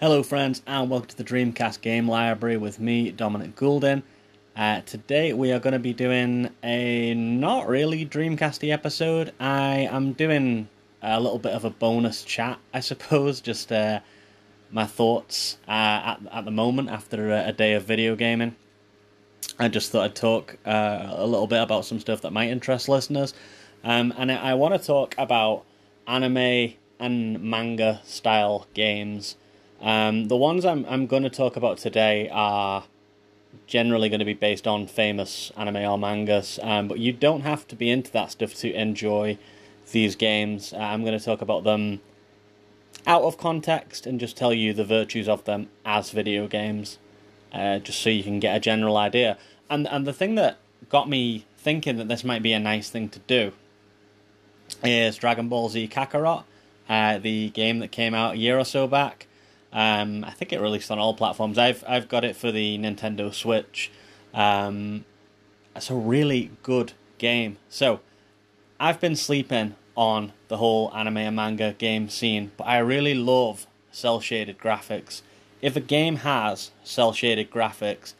Hello, friends, and welcome to the Dreamcast Game Library with me, Dominic Goulden. Uh, today we are going to be doing a not really Dreamcasty episode. I am doing a little bit of a bonus chat, I suppose, just uh, my thoughts uh, at at the moment after a, a, day of video gaming. I just thought I'd talk uh, a little bit about some stuff that might interest listeners, um, and I, I want to talk about anime and manga style games. Um, the ones I'm I'm going to talk about today are generally going to be based on famous anime or mangas, um, but you don't have to be into that stuff to enjoy these games. Uh, I'm going to talk about them out of context and just tell you the virtues of them as video games, uh, just so you can get a general idea. And and the thing that got me thinking that this might be a nice thing to do is Dragon Ball Z Kakarot, uh, the game that came out a year or so back. Um, I think it released on all platforms. I've I've got it for the Nintendo Switch. Um, it's a really good game. So I've been sleeping on the whole anime and manga game scene, but I really love cel shaded graphics. If a game has cel shaded graphics,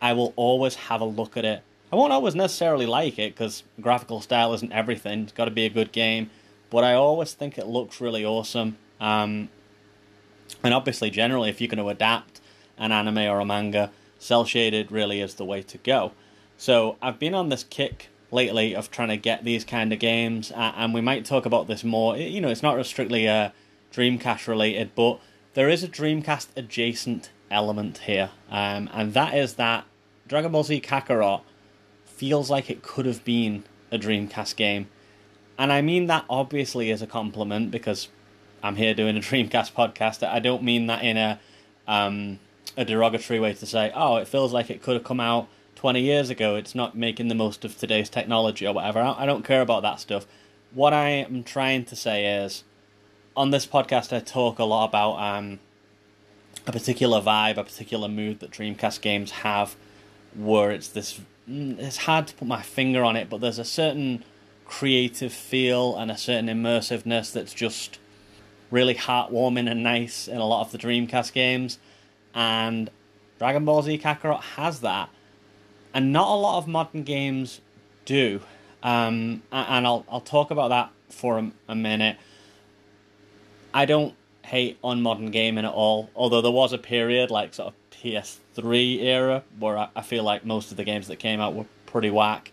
I will always have a look at it. I won't always necessarily like it because graphical style isn't everything. It's got to be a good game, but I always think it looks really awesome. Um, and obviously, generally, if you're going to adapt an anime or a manga, cel shaded really is the way to go. So I've been on this kick lately of trying to get these kind of games, and we might talk about this more. You know, it's not strictly a Dreamcast related, but there is a Dreamcast adjacent element here, um, and that is that Dragon Ball Z Kakarot feels like it could have been a Dreamcast game. And I mean that obviously as a compliment because I'm here doing a Dreamcast podcast. I don't mean that in a um, a derogatory way to say, oh, it feels like it could have come out 20 years ago. It's not making the most of today's technology or whatever. I don't care about that stuff. What I am trying to say is, on this podcast, I talk a lot about um, a particular vibe, a particular mood that Dreamcast games have, where it's this. Mm, it's hard to put my finger on it, but there's a certain creative feel and a certain immersiveness that's just really heartwarming and nice in a lot of the Dreamcast games, and Dragon Ball Z Kakarot has that, and not a lot of modern games do. Um, and I'll I'll talk about that for a, a minute. I don't hate on modern gaming at all, although there was a period like sort of PS3 era where I, I feel like most of the games that came out were pretty whack.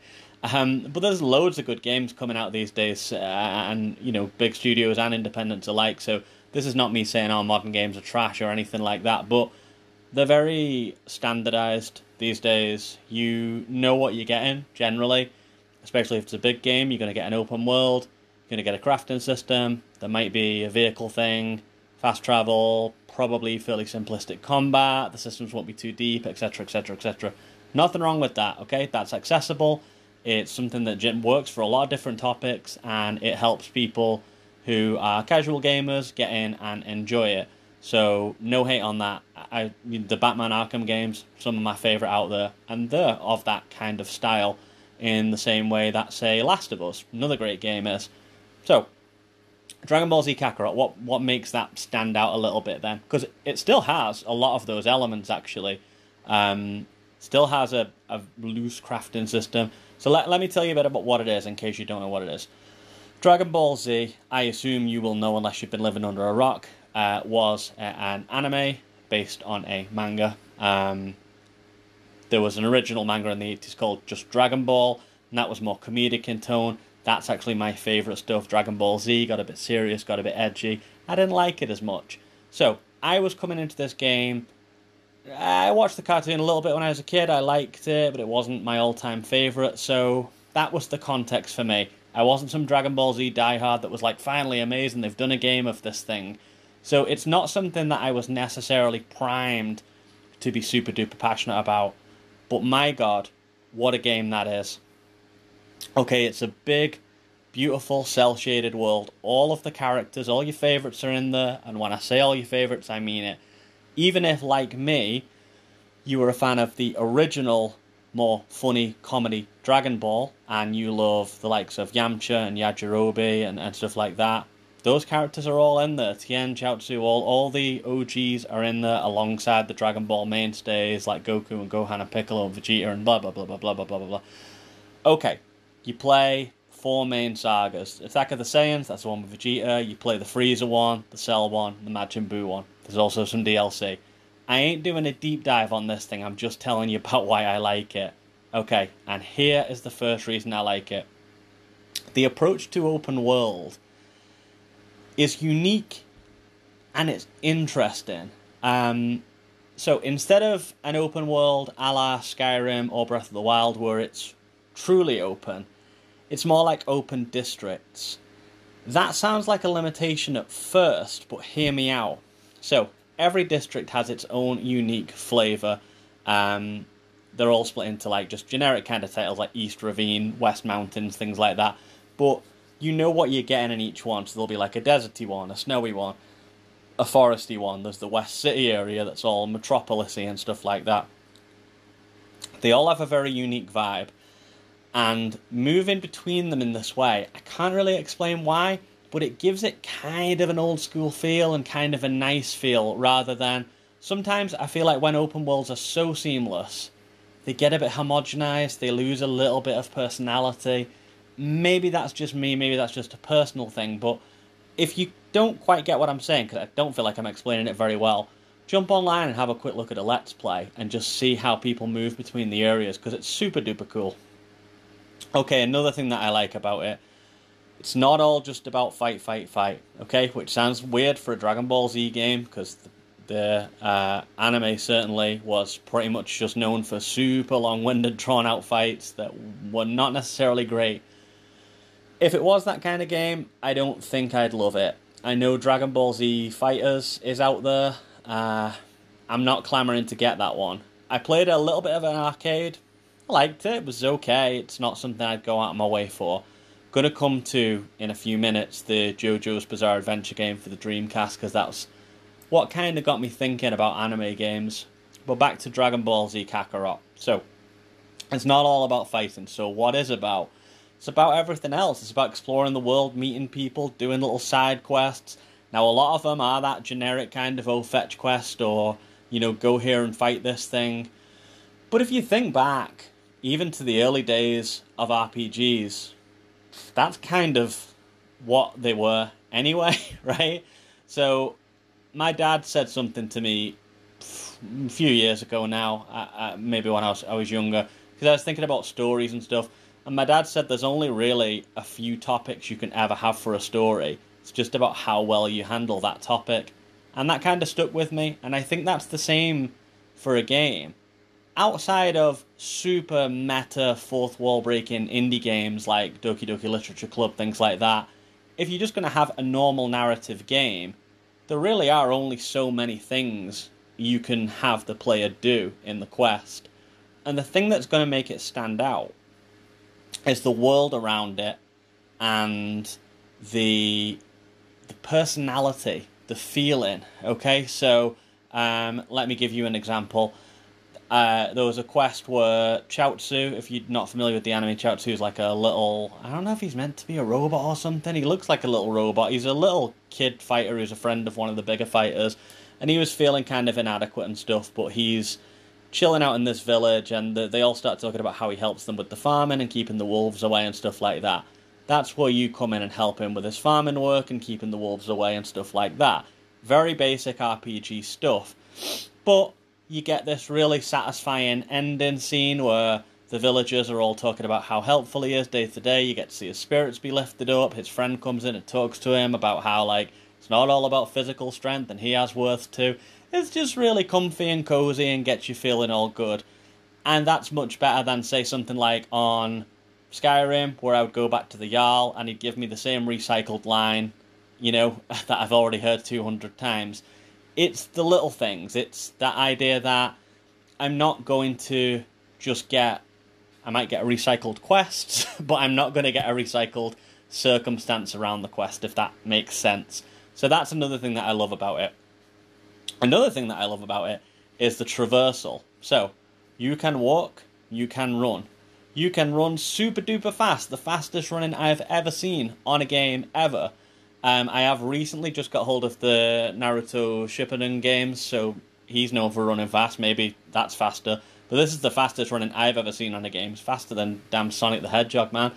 Um, but there's loads of good games coming out these days, uh, and you know, big studios and independents alike. So this is not me saying our oh, modern games are trash or anything like that, but they're very standardized these days. You know what you're getting generally, especially if it's a big game. You're going to get an open world. You're going to get a crafting system. There might be a vehicle thing, fast travel, probably fairly simplistic combat. The systems won't be too deep, etc., etc., etc. Nothing wrong with that. Okay, that's accessible it's something that works for a lot of different topics and it helps people who are casual gamers get in and enjoy it. So no hate on that. I the Batman Arkham games, some of my favorite out there, and they're of that kind of style, in the same way that say Last of Us, another great game is. So, Dragon Ball Z Kakarot, what what makes that stand out a little bit then? Because it still has a lot of those elements actually. Um, still has a, a loose crafting system. So let, let me tell you a bit about what it is in case you don't know what it is. Dragon Ball Z, I assume you will know unless you've been living under a rock, uh, was uh, an anime based on a manga. Um, there was an original manga in the 80s called just Dragon Ball, and that was more comedic in tone. That's actually my favourite stuff. Dragon Ball Z got a bit serious, got a bit edgy. I didn't like it as much. So I was coming into this game I watched the cartoon a little bit when I was a kid. I liked it, but it wasn't my all time favourite, so that was the context for me. I wasn't some Dragon Ball Z diehard that was like, finally amazing, they've done a game of this thing. So it's not something that I was necessarily primed to be super duper passionate about. But my god, what a game that is. Okay, it's a big, beautiful, cel shaded world. All of the characters, all your favourites are in there, and when I say all your favourites, I mean it even if, like me, you were a fan of the original, more funny comedy Dragon Ball, and you love the likes of Yamcha and Yajirobe and, and stuff like that, those characters are all in there. Tien, Chaozu, all, all the OGs are in there alongside the Dragon Ball mainstays like Goku and Gohan and Piccolo and Vegeta and blah, blah, blah, blah, blah, blah, blah, blah. Okay, you play four main sagas. Attack of the Saiyans, that's the one with Vegeta. You play the Freezer one, the Cell one, the Majin Buu one. There's also some DLC. I ain't doing a deep dive on this thing. I'm just telling you about why I like it. Okay, and here is the first reason I like it. The approach to open world is unique and it's interesting. Um, so instead of an open world a la Skyrim or Breath of the Wild where it's truly open, it's more like open districts. That sounds like a limitation at first, but hear me out. So, every district has its own unique flavour. Um, they're all split into like just generic kind of titles like East Ravine, West Mountains, things like that. But you know what you're getting in each one. So there'll be like a deserty one, a snowy one, a foresty one. There's the West City area that's all metropolisy and stuff like that. They all have a very unique vibe, and moving between them in this way, I can't really explain why, but it gives it kind of an old school feel and kind of a nice feel rather than sometimes I feel like when open worlds are so seamless, they get a bit homogenized, they lose a little bit of personality maybe that's just me, maybe that's just a personal thing, but if you don't quite get what I'm saying, because I don't feel like I'm explaining it very well, jump online and have a quick look at a Let's Play and just see how people move between the areas, because it's super duper cool. Okay, another thing that I like about it, it's not all just about fight, fight, fight, okay? Which sounds weird for a Dragon Ball Z game, because the, the uh, anime certainly was pretty much just known for super long winded, drawn out fights that were not necessarily great if it was that kind of game, I don't think I'd love it. I know Dragon Ball Z Fighters is out there. Uh, I'm not clamoring to get that one. I played a little bit of an arcade. I liked it. It was okay. It's not something I'd go out of my way for. Gonna come to in a few minutes the JoJo's Bizarre Adventure game for the Dreamcast because that's what kind of got me thinking about anime games. But back to Dragon Ball Z Kakarot. So it's not all about fighting. So what is about? It's about everything else. It's about exploring the world, meeting people, doing little side quests. Now, a lot of them are that generic kind of oh fetch quest or, you know, go here and fight this thing. But if you think back, even to the early days of RPGs, that's kind of what they were anyway, right? So, my dad said something to me a few years ago now, uh, uh, maybe when I was, I was younger, because I was thinking about stories and stuff. And my dad said there's only really a few topics you can ever have for a story. It's just about how well you handle that topic. And that kind of stuck with me, and I think that's the same for a game. Outside of super meta, fourth wall breaking indie games like Doki Doki Literature Club, things like that, if you're just going to have a normal narrative game, there really are only so many things you can have the player do in the quest. And the thing that's going to make it stand out is the world around it and the the personality, the feeling. Okay, so um, let me give you an example. Uh, there was a quest where Chiaotzu, if you're not familiar with the anime, Chiaotzu is like a little. I don't know if he's meant to be a robot or something. He looks like a little robot. He's a little kid fighter who's a friend of one of the bigger fighters, and he was feeling kind of inadequate and stuff. But he's chilling out in this village, and the, they all start talking about how he helps them with the farming and keeping the wolves away and stuff like that. That's where you come in and help him with his farming work and keeping the wolves away and stuff like that. Very basic RPG stuff. But you get this really satisfying ending scene where the villagers are all talking about how helpful he is day to day. You get to see his spirits be lifted up. His friend comes in and talks to him about how, like, it's not all about physical strength and he has worth too. It's just really comfy and cozy and gets you feeling all good. And that's much better than, say, something like on Skyrim, where I would go back to the Jarl and he'd give me the same recycled line, you know, that I've already heard 200 times. It's the little things. It's that idea that I'm not going to just get. I might get a recycled quest, but I'm not going to get a recycled circumstance around the quest, if that makes sense. So that's another thing that I love about it. Another thing that I love about it is the traversal. So, you can walk, you can run. You can run super duper fast, the fastest running I've ever seen on a game ever. Um, I have recently just got hold of the Naruto Shippuden games, so he's known for running fast. Maybe that's faster. But this is the fastest running I've ever seen on a game. It's faster than damn Sonic the Hedgehog, man.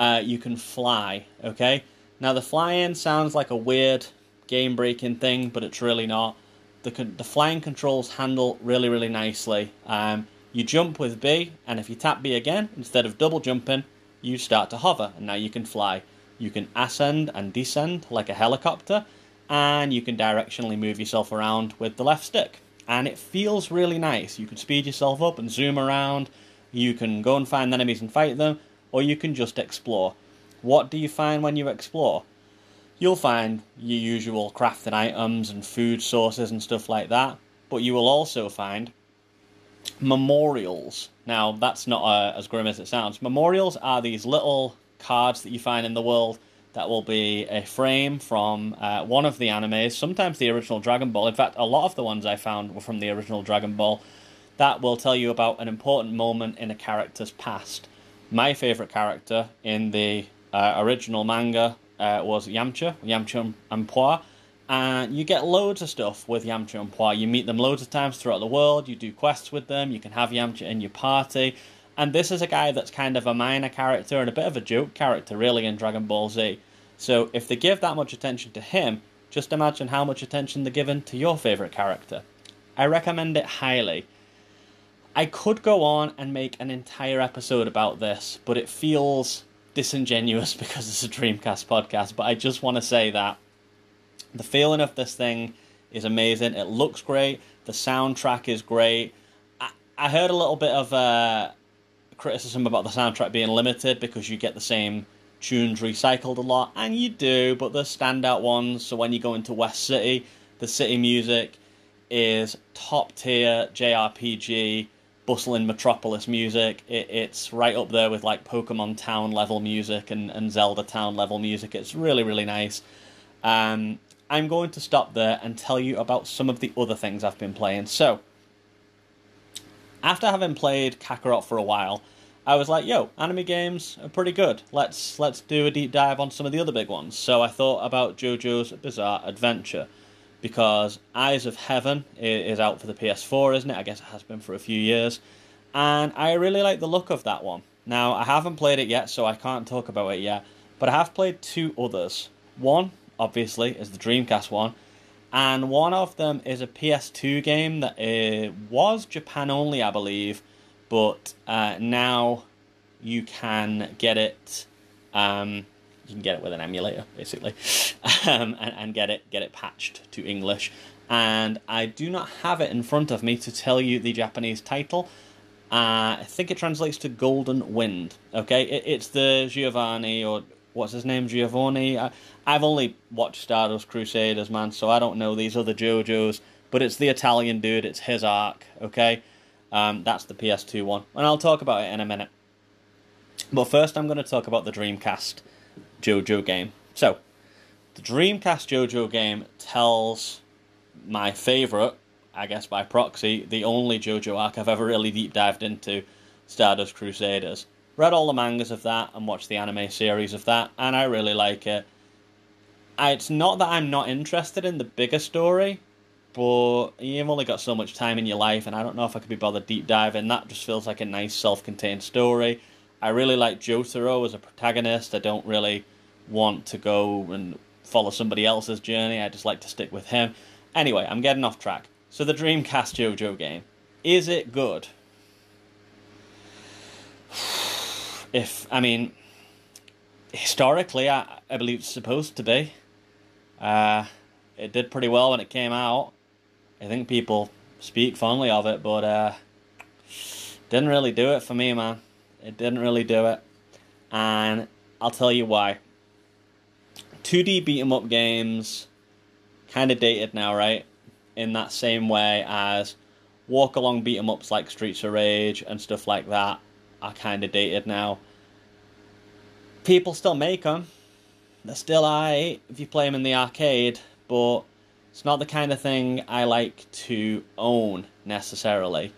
Uh, you can fly, okay? Now, the flying sounds like a weird game breaking thing, but it's really not. The, the flying controls handle really, really nicely. Um, you jump with B, and if you tap B again, instead of double jumping, you start to hover, and now you can fly. You can ascend and descend like a helicopter, and you can directionally move yourself around with the left stick. And it feels really nice. You can speed yourself up and zoom around, you can go and find enemies and fight them, or you can just explore. What do you find when you explore? You'll find your usual crafting items and food sources and stuff like that, but you will also find memorials. Now, that's not uh, as grim as it sounds. Memorials are these little cards that you find in the world that will be a frame from uh, one of the animes, sometimes the original Dragon Ball. In fact, a lot of the ones I found were from the original Dragon Ball. That will tell you about an important moment in a character's past. My favourite character in the uh, original manga uh, was Yamcha, Yamcha and Puar. And you get loads of stuff with Yamcha and Puar. You meet them loads of times throughout the world. You do quests with them. You can have Yamcha in your party. And this is a guy that's kind of a minor character and a bit of a joke character, really, in Dragon Ball Z. So if they give that much attention to him, just imagine how much attention they're given to your favourite character. I recommend it highly. I could go on and make an entire episode about this, but it feels disingenuous because it's a Dreamcast podcast. But I just want to say that the feeling of this thing is amazing. It looks great. The soundtrack is great. I, I heard a little bit of uh, criticism about the soundtrack being limited because you get the same tunes recycled a lot, and you do, but the standout ones. So when you go into West City, the city music is top tier JRPG, bustling metropolis music. It, it's right up there with like Pokemon Town level music and, and Zelda Town level music. It's really, really nice. Um, I'm going to stop there and tell you about some of the other things I've been playing. So, after having played Kakarot for a while, I was like, "Yo, anime games are pretty good. Let's let's do a deep dive on some of the other big ones." So I thought about JoJo's Bizarre Adventure because Eyes of Heaven is out for the PS4, isn't it? I guess it has been for a few years, and I really like the look of that one. Now I haven't played it yet, so I can't talk about it yet. But I have played two others. One obviously, is the Dreamcast one. And one of them is a PS2 game that uh, was Japan only, I believe, but uh, now you can get it. Um, you can get it with an emulator, basically, um, and, and get it get it patched to English. And I do not have it in front of me to tell you the Japanese title. Uh, I think it translates to Golden Wind. Okay, it, it's the Giovanni or what's his name, Giovanni. I, I've only watched Stardust Crusaders, man, so I don't know these other JoJo's. But it's the Italian dude. It's his arc. Okay, um, that's the PS2 one, and I'll talk about it in a minute. But first, I'm going to talk about the Dreamcast JoJo game. So, the Dreamcast JoJo game tells my favorite, I guess by proxy, the only JoJo arc I've ever really deep dived into, Stardust Crusaders read all the mangas of that and watched the anime series of that, and I really like it. It's not that I'm not interested in the bigger story, but you've only got so much time in your life, and I don't know if I could be bothered deep diving. That just feels like a nice self contained story. I really like Jotaro as a protagonist. I don't really want to go and follow somebody else's journey. I just like to stick with him. Anyway, I'm getting off track. So, the Dreamcast JoJo game. Is it good? If I mean, historically, I, I believe it's supposed to be. Uh, it did pretty well when it came out. I think people speak fondly of it, but uh, didn't really do it for me, man. It didn't really do it, and I'll tell you why. 2D beat 'em up games, kind of dated now, right? In that same way as walk along beat 'em ups like Streets of Rage and stuff like that are kind of dated now. People still make them. They're still alright if you play them in the arcade, but it's not the kind of thing I like to own necessarily.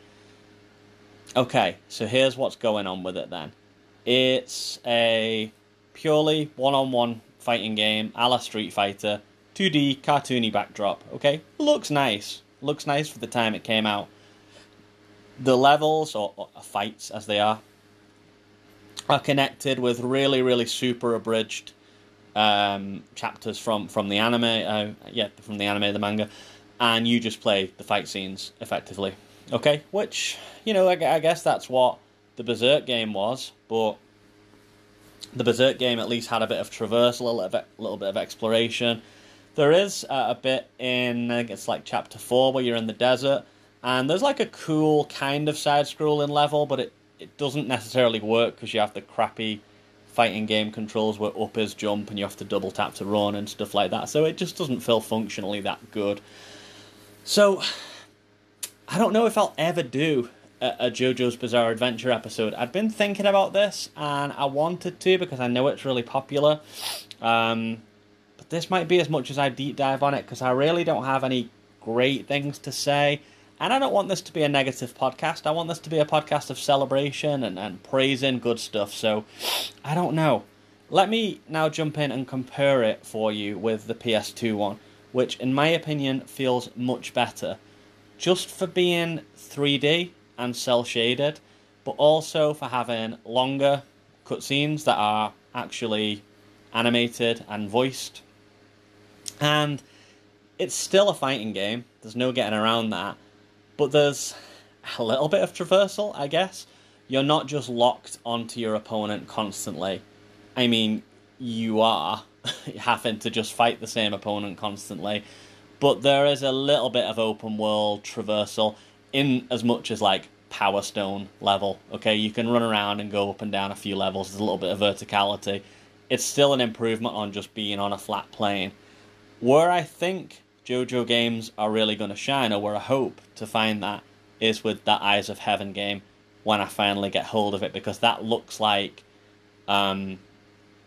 Okay, so here's what's going on with it then. It's a purely one on one fighting game, a la Street Fighter, 2D cartoony backdrop. Okay, looks nice. Looks nice for the time it came out. The levels, or, or fights as they are, are connected with really, really super abridged um, chapters from from the anime. Uh, yeah, from the anime, the manga, and you just play the fight scenes effectively. Okay, which you know, I, I guess that's what the Berserk game was, but the Berserk game at least had a bit of traversal, a little bit, little bit of exploration. There is uh, a bit in, I think it's like chapter 4 where you're in the desert, and there's like a cool kind of side scrolling level, but it, it doesn't necessarily work because you have the crappy fighting game controls where up is jump and you have to double tap to run and stuff like that. So it just doesn't feel functionally that good. So I don't know if I'll ever do a, a JoJo's Bizarre Adventure episode. I'd been thinking about this and I wanted to because I know it's really popular. Um, but this might be as much as I deep dive on it because I really don't have any great things to say. And I don't want this to be a negative podcast. I want this to be a podcast of celebration and, and praising good stuff. So I don't know. Let me now jump in and compare it for you with the PS2 one, which in my opinion feels much better. Just for being 3D and cel shaded, but also for having longer cutscenes that are actually animated and voiced. And it's still a fighting game, there's no getting around that but there's a little bit of traversal, I guess. You're not just locked onto your opponent constantly. I mean, you are having to just fight the same opponent constantly, but there is a little bit of open world traversal in as much as like Power Stone level. Okay, you can run around and go up and down a few levels. There's a little bit of verticality. It's still an improvement on just being on a flat plane. Where I think JoJo games are really going to shine, or where I hope to find that is with that Eyes of Heaven game when I finally get hold of it, because that looks like um,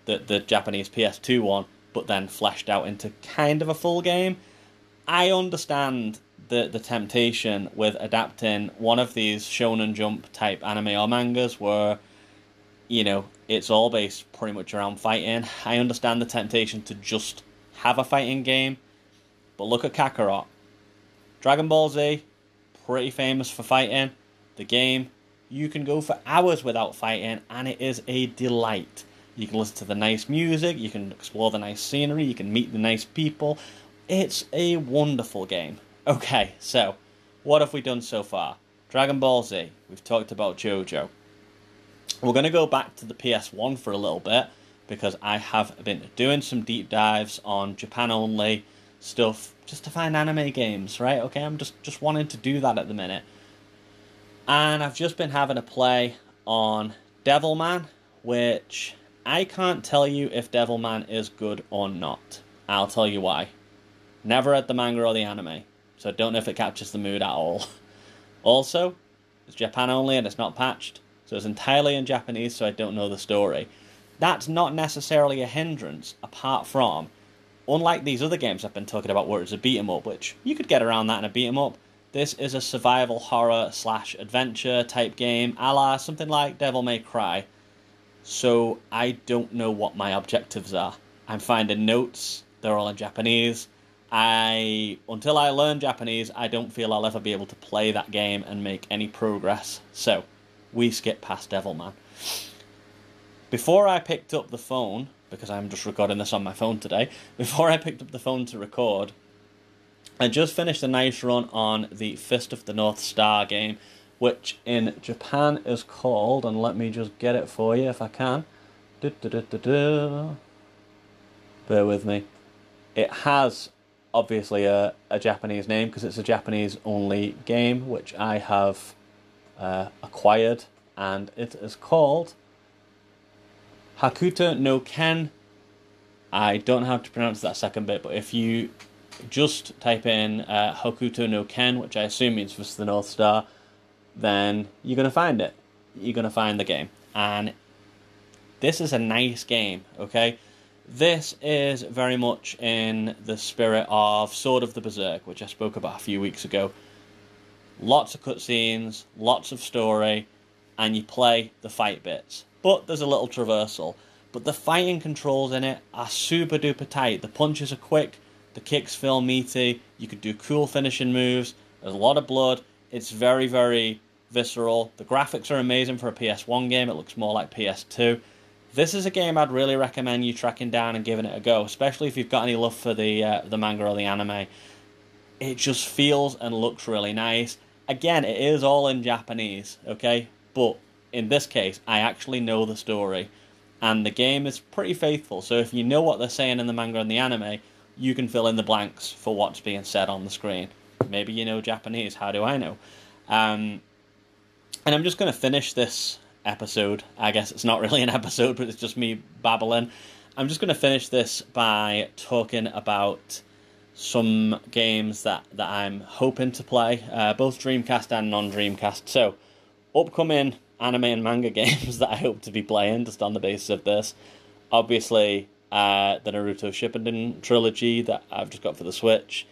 the the Japanese PS2 one, but then fleshed out into kind of a full game. I understand the the temptation with adapting one of these Shonen Jump type anime or mangas where you know it's all based pretty much around fighting. I understand the temptation to just have a fighting game but look at Kakarot. Dragon Ball Z, pretty famous for fighting. The game, you can go for hours without fighting, and it is a delight. You can listen to the nice music, you can explore the nice scenery, you can meet the nice people. It's a wonderful game. Okay, so what have we done so far? Dragon Ball Z, we've talked about JoJo. We're going to go back to the PS1 for a little bit because I have been doing some deep dives on Japan only stuff just to find anime games, right? Okay, I'm just just wanting to do that at the minute. And I've just been having a play on Devilman, which I can't tell you if Devilman is good or not. I'll tell you why. Never read the manga or the anime, so I don't know if it captures the mood at all. also, it's Japan only and it's not patched, so it's entirely in Japanese, so I don't know the story. That's not necessarily a hindrance, apart from unlike these other games I've been talking about where it's a beat 'em up, which you could get around that in a beat 'em up, this is a survival horror slash adventure type game, a la something like Devil May Cry. So I don't know what my objectives are. I'm finding notes, they're all in Japanese. I until I learn Japanese, I don't feel I'll ever be able to play that game and make any progress. So we skip past Devilman. Before I picked up the phone, because I'm just recording this on my phone today, before I picked up the phone to record, I just finished a nice run on the Fist of the North Star game, which in Japan is called, and let me just get it for you if I can. Bear with me. It has obviously a, a Japanese name because it's a Japanese only game, which I have uh, acquired, and it is called Hokuto no Ken. I don't know how to pronounce that second bit, but if you just type in uh, Hokuto no Ken, which I assume means Fist the North Star, then you're going to find it. You're going to find the game. And this is a nice game, okay? This is very much in the spirit of Sword of the Berserk, which I spoke about a few weeks ago. Lots of cutscenes, lots of story, and you play the fight bits but there's a little traversal. but the fighting controls in it are super duper tight. The punches are quick, the kicks feel meaty, you could do cool finishing moves, there's a lot of blood, it's very, very visceral. The graphics are amazing for a PS1 game, it looks more like PS2. This is a game I'd really recommend you tracking down and giving it a go, especially if you've got any love for the uh, the manga or the anime. It just feels and looks really nice. Again, it is all in Japanese, okay? But in this case, I actually know the story and the game is pretty faithful. So if you know what they're saying in the manga and the anime, you can fill in the blanks for what's being said on the screen. Maybe you know Japanese. How do I know? Um, and I'm just going to finish this episode. I guess it's not really an episode, but it's just me babbling. I'm just going to finish this by talking about some games that, that I'm hoping to play, uh, both Dreamcast and non Dreamcast. So, upcoming anime and manga games that I hope to be playing just on the basis of this. Obviously, uh, the Naruto Shippuden trilogy that I've just got for the Switch.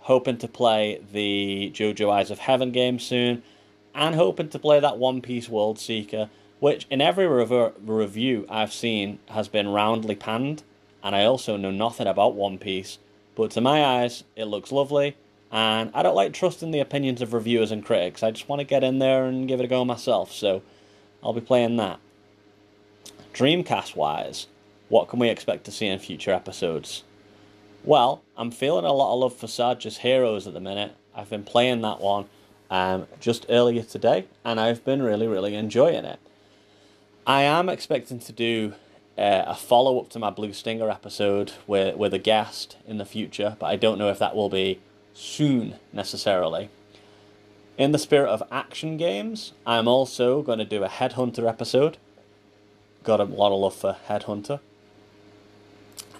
Hoping to play the JoJo Eyes of Heaven game soon, and hoping to play that One Piece World Seeker, which in every rev- review I've seen has been roundly panned, and I also know nothing about One Piece, but to my eyes, it looks lovely, and I don't like trusting the opinions of reviewers and critics. I just want to get in there and give it a go myself, so I'll be playing that. Dreamcast wise, what can we expect to see in future episodes? Well, I'm feeling a lot of love for Sarge's Heroes at the minute. I've been playing that one um, just earlier today, and I've been really, really enjoying it. I am expecting to do uh, a follow up to my Blue Stinger episode with with a guest in the future, but I don't know if that will be soon necessarily. In the spirit of action games, I'm also going to do a Headhunter episode. Got a lot of love for Headhunter.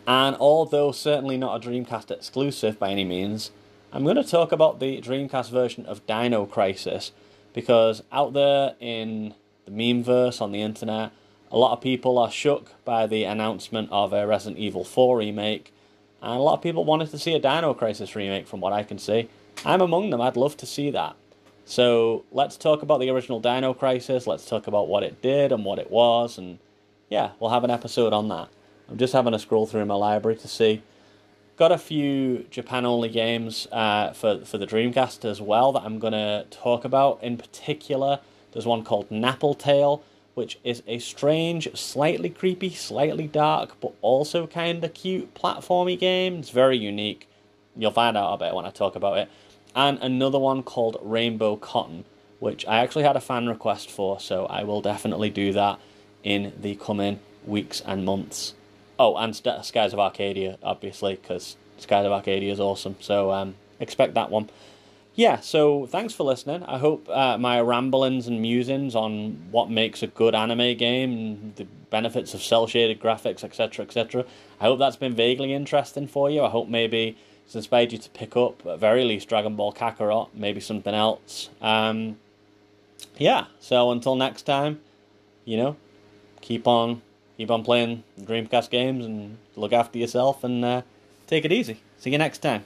And although certainly not a Dreamcast exclusive by any means, I'm going to talk about the Dreamcast version of Dino Crisis because out there in the memeverse on the internet, a lot of people are shook by the announcement of a Resident Evil 4 remake, and a lot of people wanted to see a Dino Crisis remake from what I can see. I'm among them, I'd love to see that. So let's talk about the original Dino Crisis. Let's talk about what it did and what it was, and yeah, we'll have an episode on that. I'm just having a scroll through my library to see. Got a few Japan only games uh, for for the Dreamcast as well that I'm gonna talk about. In particular, there's one called Napple Tale, which is a strange, slightly creepy, slightly dark, but also kind of cute platformy game. It's very unique. You'll find out about it when I talk about it and another one called Rainbow Cotton, which I actually had a fan request for, so I will definitely do that in the coming weeks and months. Oh, and Skies of Arcadia, obviously, because Skies of Arcadia is awesome, so um, expect that one. Yeah, so thanks for listening. I hope uh, my ramblings and musings on what makes a good anime game, the benefits of cel shaded graphics, etc., etc. I hope that's been vaguely interesting for you. I hope maybe it's inspired you to pick up, at very least, Dragon Ball Kakarot, maybe something else. Um, yeah, so until next time, you know, keep on keep on playing Dreamcast games and look after yourself and uh, take it easy. See you next time.